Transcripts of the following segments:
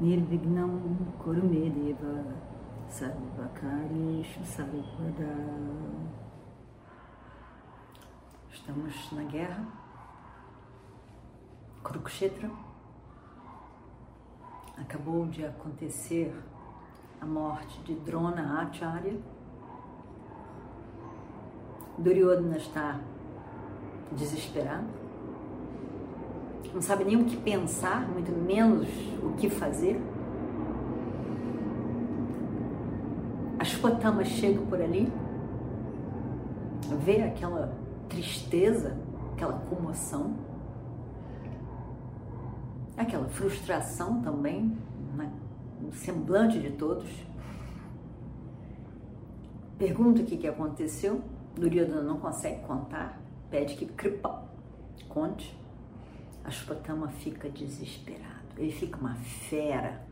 Nirvignam Kurumedeva Sarvakarishu Sarvada Estamos na guerra. Kurukshetra. Acabou de acontecer a morte de Drona Acharya. Duryodhana está desesperado. Não sabe nem o que pensar, muito menos o que fazer. As Ashwatthama chega por ali, vê aquela tristeza, aquela comoção, aquela frustração também no semblante de todos. Pergunta o que, que aconteceu. Duryodhana não consegue contar, pede que Kripa conte. Ashwatthama fica desesperado. Ele fica uma fera.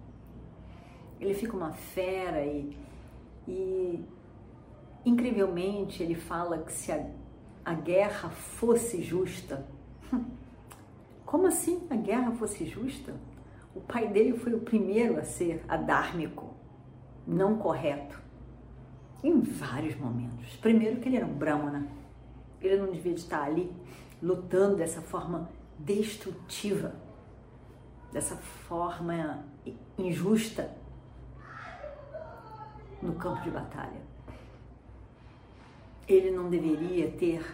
Ele fica uma fera e, e incrivelmente ele fala que se a a guerra fosse justa. Como assim a guerra fosse justa? O pai dele foi o primeiro a ser adármico, não correto, em vários momentos. Primeiro que ele era um brahmana, ele não devia estar ali lutando dessa forma destrutiva, dessa forma injusta no campo de batalha ele não deveria ter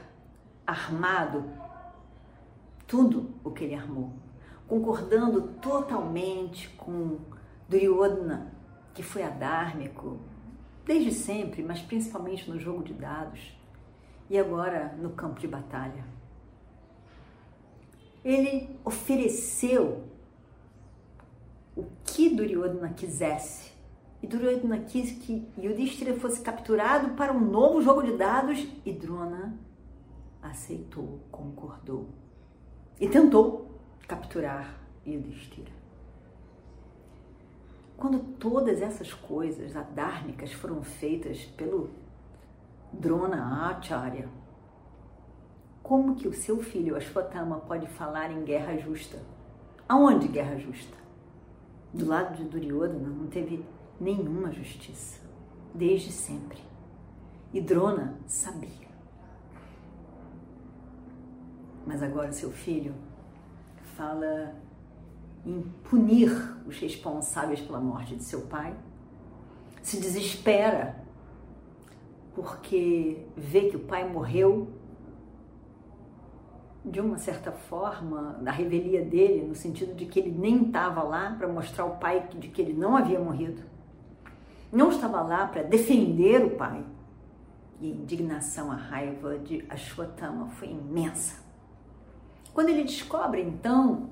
armado tudo o que ele armou, concordando totalmente com Duryodhana, que foi adármico desde sempre, mas principalmente no jogo de dados e agora no campo de batalha. Ele ofereceu o que Duryodhana quisesse e Duryodhana quis que Yudhishthira fosse capturado para um novo jogo de dados e Drona aceitou, concordou e tentou capturar Yudhishthira. Quando todas essas coisas adármicas foram feitas pelo Drona Acharya, como que o seu filho Ashwatthama pode falar em guerra justa? Aonde guerra justa? Do lado de Duryodhana não teve nenhuma justiça, desde sempre. E Drona sabia. Mas agora seu filho fala em punir os responsáveis pela morte de seu pai, se desespera porque vê que o pai morreu de uma certa forma, da revelia dele, no sentido de que ele nem estava lá para mostrar ao pai de que ele não havia morrido não estava lá para defender o pai. E a indignação, a raiva de Ashwatthama foi imensa. Quando ele descobre então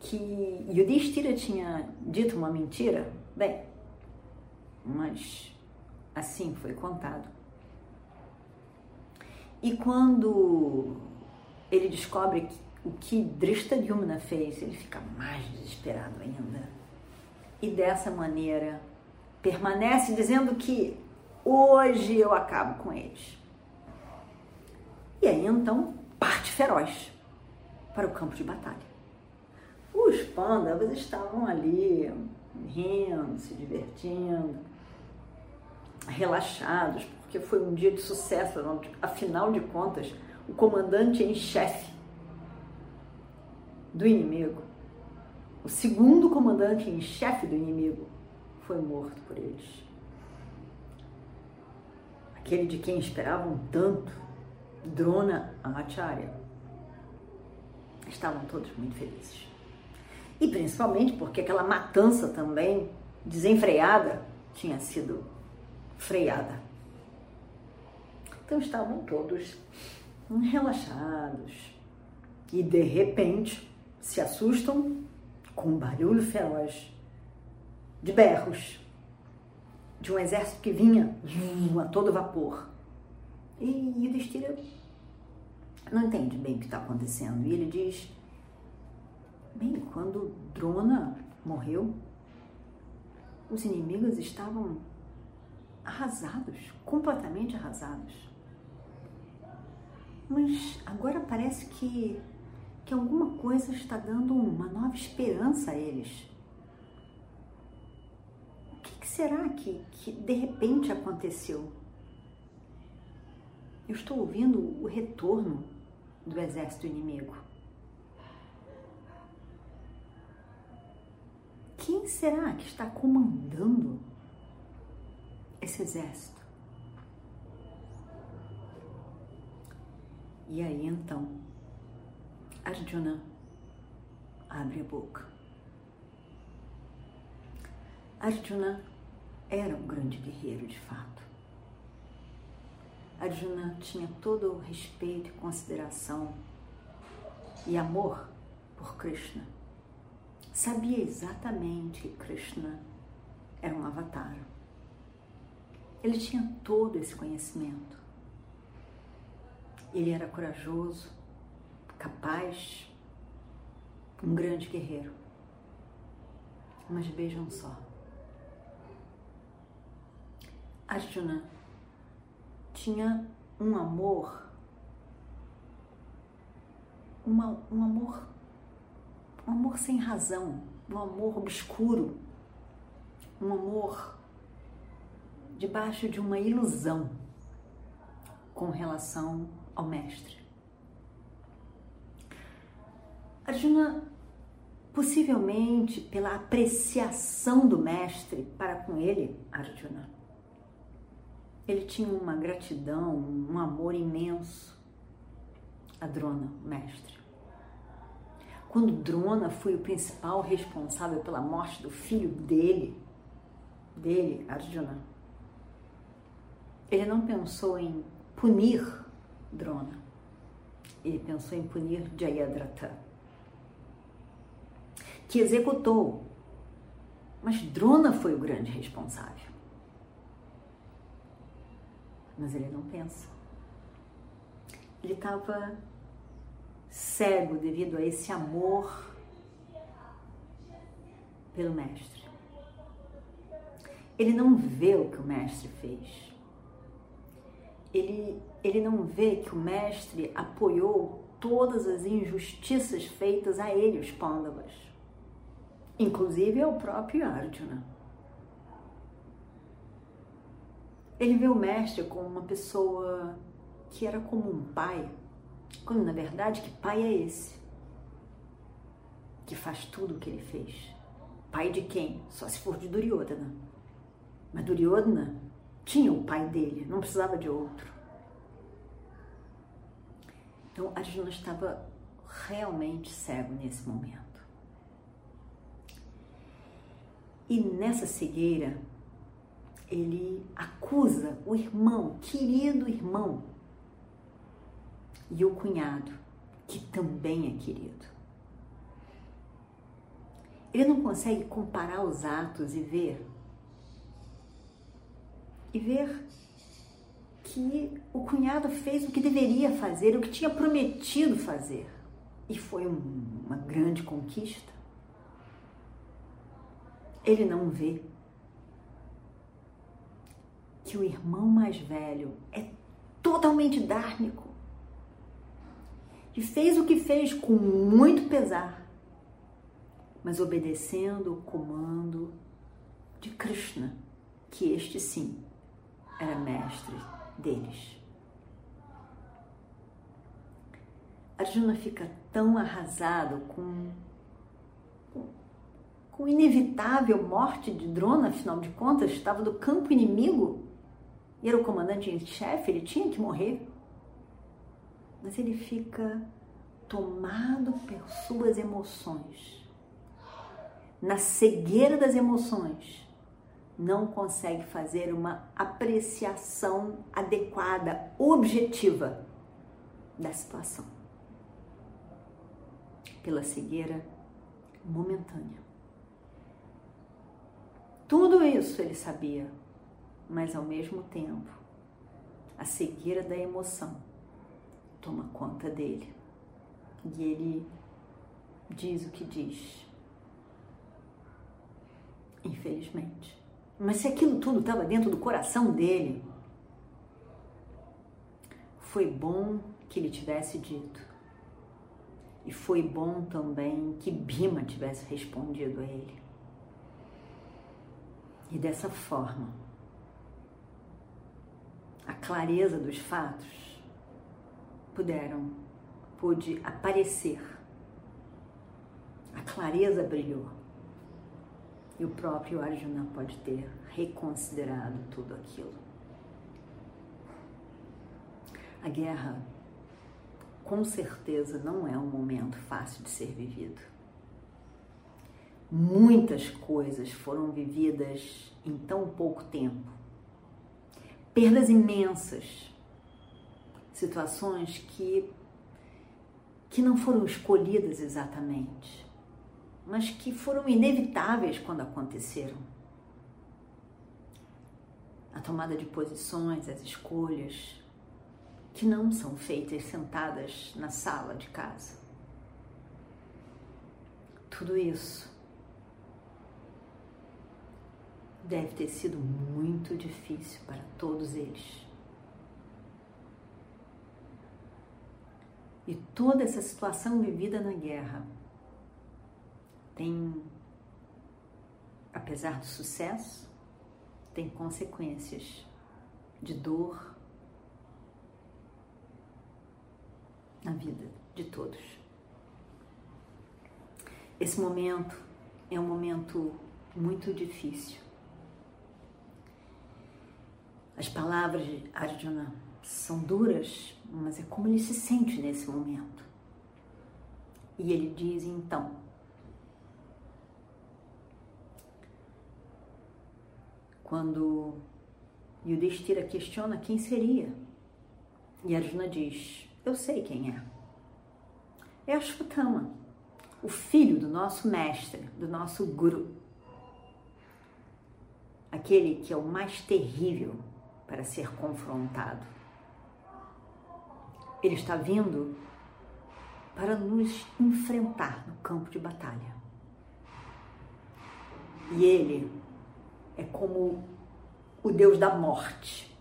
que Yudhishthira tinha dito uma mentira, bem, mas assim foi contado. E quando ele descobre que, o que Drishtadyumna fez, ele fica mais desesperado ainda. E dessa maneira permanece dizendo que hoje eu acabo com eles. E aí então parte feroz para o campo de batalha. Os pândalos estavam ali rindo, se divertindo, relaxados, porque foi um dia de sucesso, afinal de contas, o comandante em chefe do inimigo, o segundo comandante em chefe do inimigo, foi morto por eles. Aquele de quem esperavam tanto, Drona Acharya, estavam todos muito felizes. E principalmente porque aquela matança também desenfreada tinha sido freada. Então estavam todos relaxados e de repente se assustam com um barulho feroz de berros, de um exército que vinha a todo vapor. E Yudhishthira não entende bem o que está acontecendo. E ele diz: Bem, quando Drona morreu, os inimigos estavam arrasados, completamente arrasados. Mas agora parece que, que alguma coisa está dando uma nova esperança a eles. O que, que será que, que de repente aconteceu? Eu estou ouvindo o retorno do exército inimigo. Quem será que está comandando esse exército? E aí então, Arjuna abre a boca. Arjuna era um grande guerreiro de fato. Arjuna tinha todo o respeito e consideração e amor por Krishna. Sabia exatamente que Krishna era um avatar. Ele tinha todo esse conhecimento. Ele era corajoso, capaz, um grande guerreiro. Mas vejam só. Arjuna tinha um amor, uma, um amor, um amor sem razão, um amor obscuro, um amor debaixo de uma ilusão com relação ao mestre. Arjuna, possivelmente pela apreciação do mestre para com ele, Arjuna, ele tinha uma gratidão, um amor imenso a Drona, mestre. Quando Drona foi o principal responsável pela morte do filho dele, dele, Arjuna, ele não pensou em punir Drona. Ele pensou em punir Jayadratha, que executou. Mas Drona foi o grande responsável. Mas ele não pensa. Ele estava cego devido a esse amor pelo mestre. Ele não vê o que o mestre fez ele, ele não vê que o mestre apoiou todas as injustiças feitas a ele, os Pandavas, inclusive ao próprio Arjuna. Ele vê o mestre como uma pessoa que era como um pai, quando na verdade que pai é esse? Que faz tudo o que ele fez. Pai de quem? Só se for de Duryodhana. Mas Duryodhana tinha o pai dele, não precisava de outro. Então Arjuna estava realmente cego nesse momento. E nessa cegueira, ele acusa o irmão, querido irmão, e o cunhado, que também é querido. Ele não consegue comparar os atos e ver e ver que o cunhado fez o que deveria fazer, o que tinha prometido fazer. E foi uma grande conquista. Ele não vê que o irmão mais velho é totalmente dármico e fez o que fez com muito pesar, mas obedecendo o comando de Krishna, que este sim era mestre deles. Arjuna fica tão arrasado com, com, a inevitável morte de Drona, afinal de contas, estava do campo inimigo e era o comandante em chefe, ele tinha que morrer. Mas ele fica tomado por suas emoções, na cegueira das emoções não consegue fazer uma apreciação adequada, objetiva da situação. Pela cegueira momentânea. Tudo isso ele sabia, mas ao mesmo tempo, a cegueira da emoção toma conta dele. E ele diz o que diz. Infelizmente. Mas se aquilo tudo estava dentro do coração dele, foi bom que ele tivesse dito. E foi bom também que Bima tivesse respondido a ele. E dessa forma, a clareza dos fatos puderam, pôde aparecer. A clareza brilhou. E o próprio Arjuna pode ter reconsiderado tudo aquilo. A guerra, com certeza, não é um momento fácil de ser vivido. Muitas coisas foram vividas em tão pouco tempo. Perdas imensas. Situações que, que não foram escolhidas exatamente, mas que foram inevitáveis quando aconteceram. A tomada de posições, as escolhas, que não são feitas sentadas na sala de casa. Tudo isso deve ter sido muito difícil para todos eles. E toda essa situação vivida na guerra tem, apesar do sucesso, tem consequências de dor na vida de todos. Esse momento é um momento muito difícil. As palavras de Arjuna são duras, mas é como ele se sente nesse momento. E ele diz então: Quando Yudhishthira questiona quem seria, e Arjuna diz: Eu sei quem é. É Ashwatthama, o filho do nosso mestre, do nosso guru. Aquele que é o mais terrível para ser confrontado. Ele está vindo para nos enfrentar no campo de batalha. E ele é como o Deus da morte.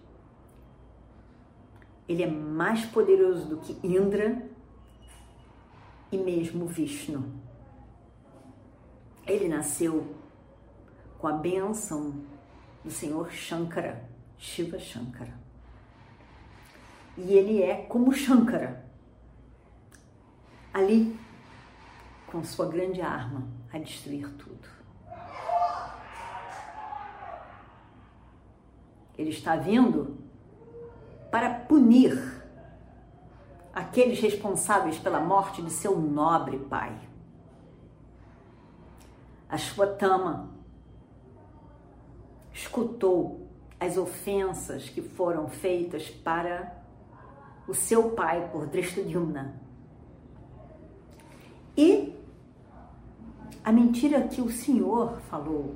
Ele é mais poderoso do que Indra e mesmo Vishnu. Ele nasceu com a bênção do Senhor Shankara Shiva Shankara. E ele é como Shankara, ali com sua grande arma a destruir tudo. Ele está vindo para punir aqueles responsáveis pela morte de seu nobre pai. Ashwatthama escutou as ofensas que foram feitas para o seu pai por Drishtadyumna. E a mentira que o Senhor falou,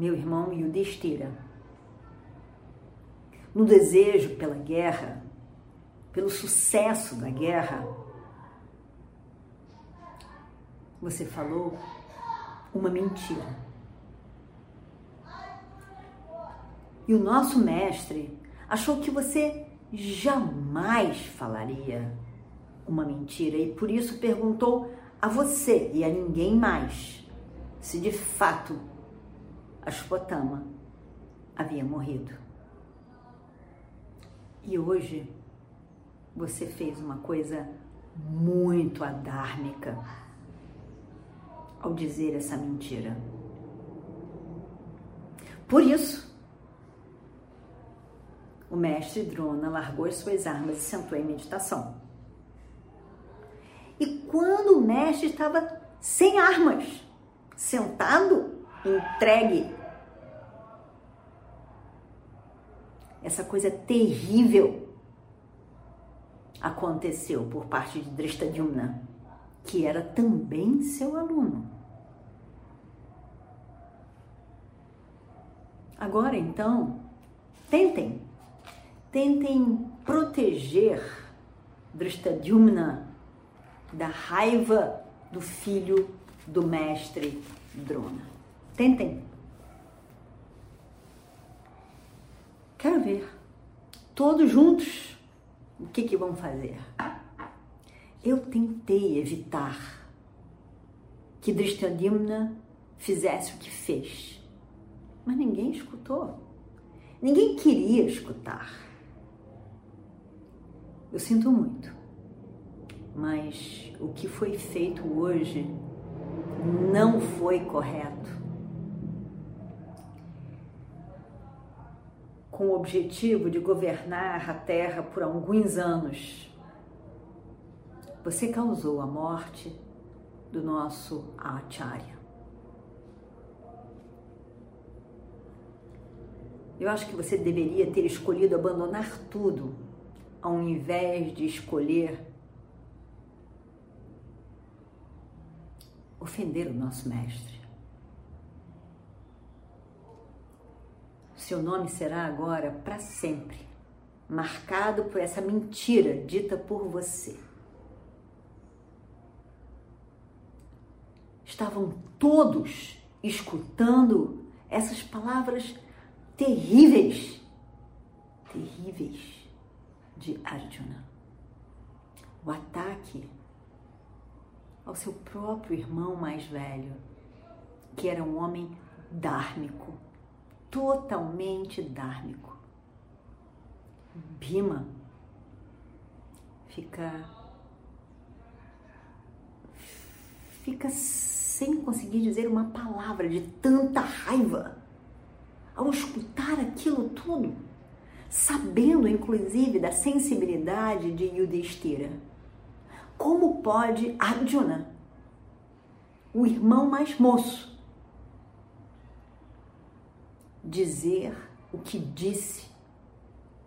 meu irmão Yudhishthira, no desejo pela guerra, pelo sucesso da guerra, você falou uma mentira. E o nosso mestre achou que você jamais falaria uma mentira e por isso perguntou a você e a ninguém mais se de fato Ashwatthama havia morrido. E hoje você fez uma coisa muito adármica ao dizer essa mentira. Por isso, o mestre Drona largou as suas armas e sentou em meditação. E quando o mestre estava sem armas, sentado, entregue, essa coisa terrível aconteceu por parte de Drishtadyumna, que era também seu aluno. Agora então, tentem, tentem proteger Drishtadyumna da raiva do filho do mestre Drona. Tentem. Quero ver. Todos juntos, o que, que vão fazer? Eu tentei evitar que Drishtadyumna fizesse o que fez, mas ninguém escutou. Ninguém queria escutar. Eu sinto muito, mas o que foi feito hoje não foi correto. Com o objetivo de governar a Terra por alguns anos, você causou a morte do nosso Acharya. Eu acho que você deveria ter escolhido abandonar tudo ao invés de escolher ofender o nosso mestre. Seu nome será agora para sempre marcado por essa mentira dita por você. Estavam todos escutando essas palavras terríveis, terríveis de Arjuna. O ataque ao seu próprio irmão mais velho, que era um homem dármico, totalmente dármico. Bima fica fica sem conseguir dizer uma palavra de tanta raiva ao escutar aquilo tudo sabendo inclusive da sensibilidade de Yudhishthira. Como pode Arjuna, o irmão mais moço, dizer o que disse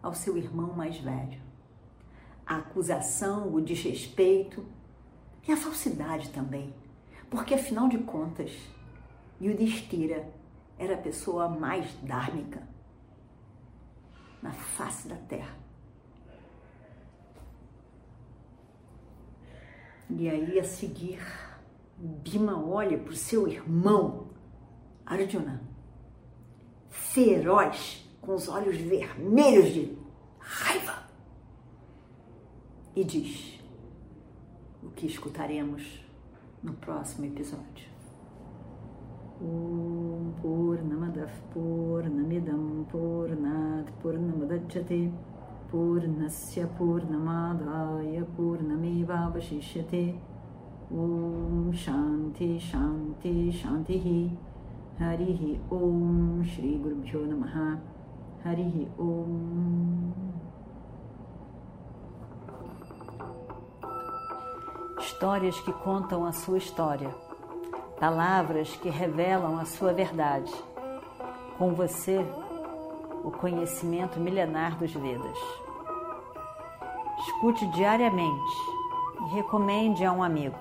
ao seu irmão mais velho? A acusação, o desrespeito e a falsidade também, porque afinal de contas, Yudhishthira era a pessoa mais dármica na face da terra. E aí a seguir, Bima olha para o seu irmão, Arjuna, feroz, com os olhos vermelhos de raiva, e diz o que escutaremos no próximo episódio. Om Purnamadav Purnamidam Purnat Purnamadachyate Purnasya Purnamadaya Purnamevavashishyate Om Shanti Shanti Shantihi हरिः ॐ श्रीगुरुभ्यो नमः हरिः ॐ Histórias que contam a sua história. palavras que revelam a sua verdade. Com você, o conhecimento milenar dos Vedas. Escute diariamente e recomende a um amigo.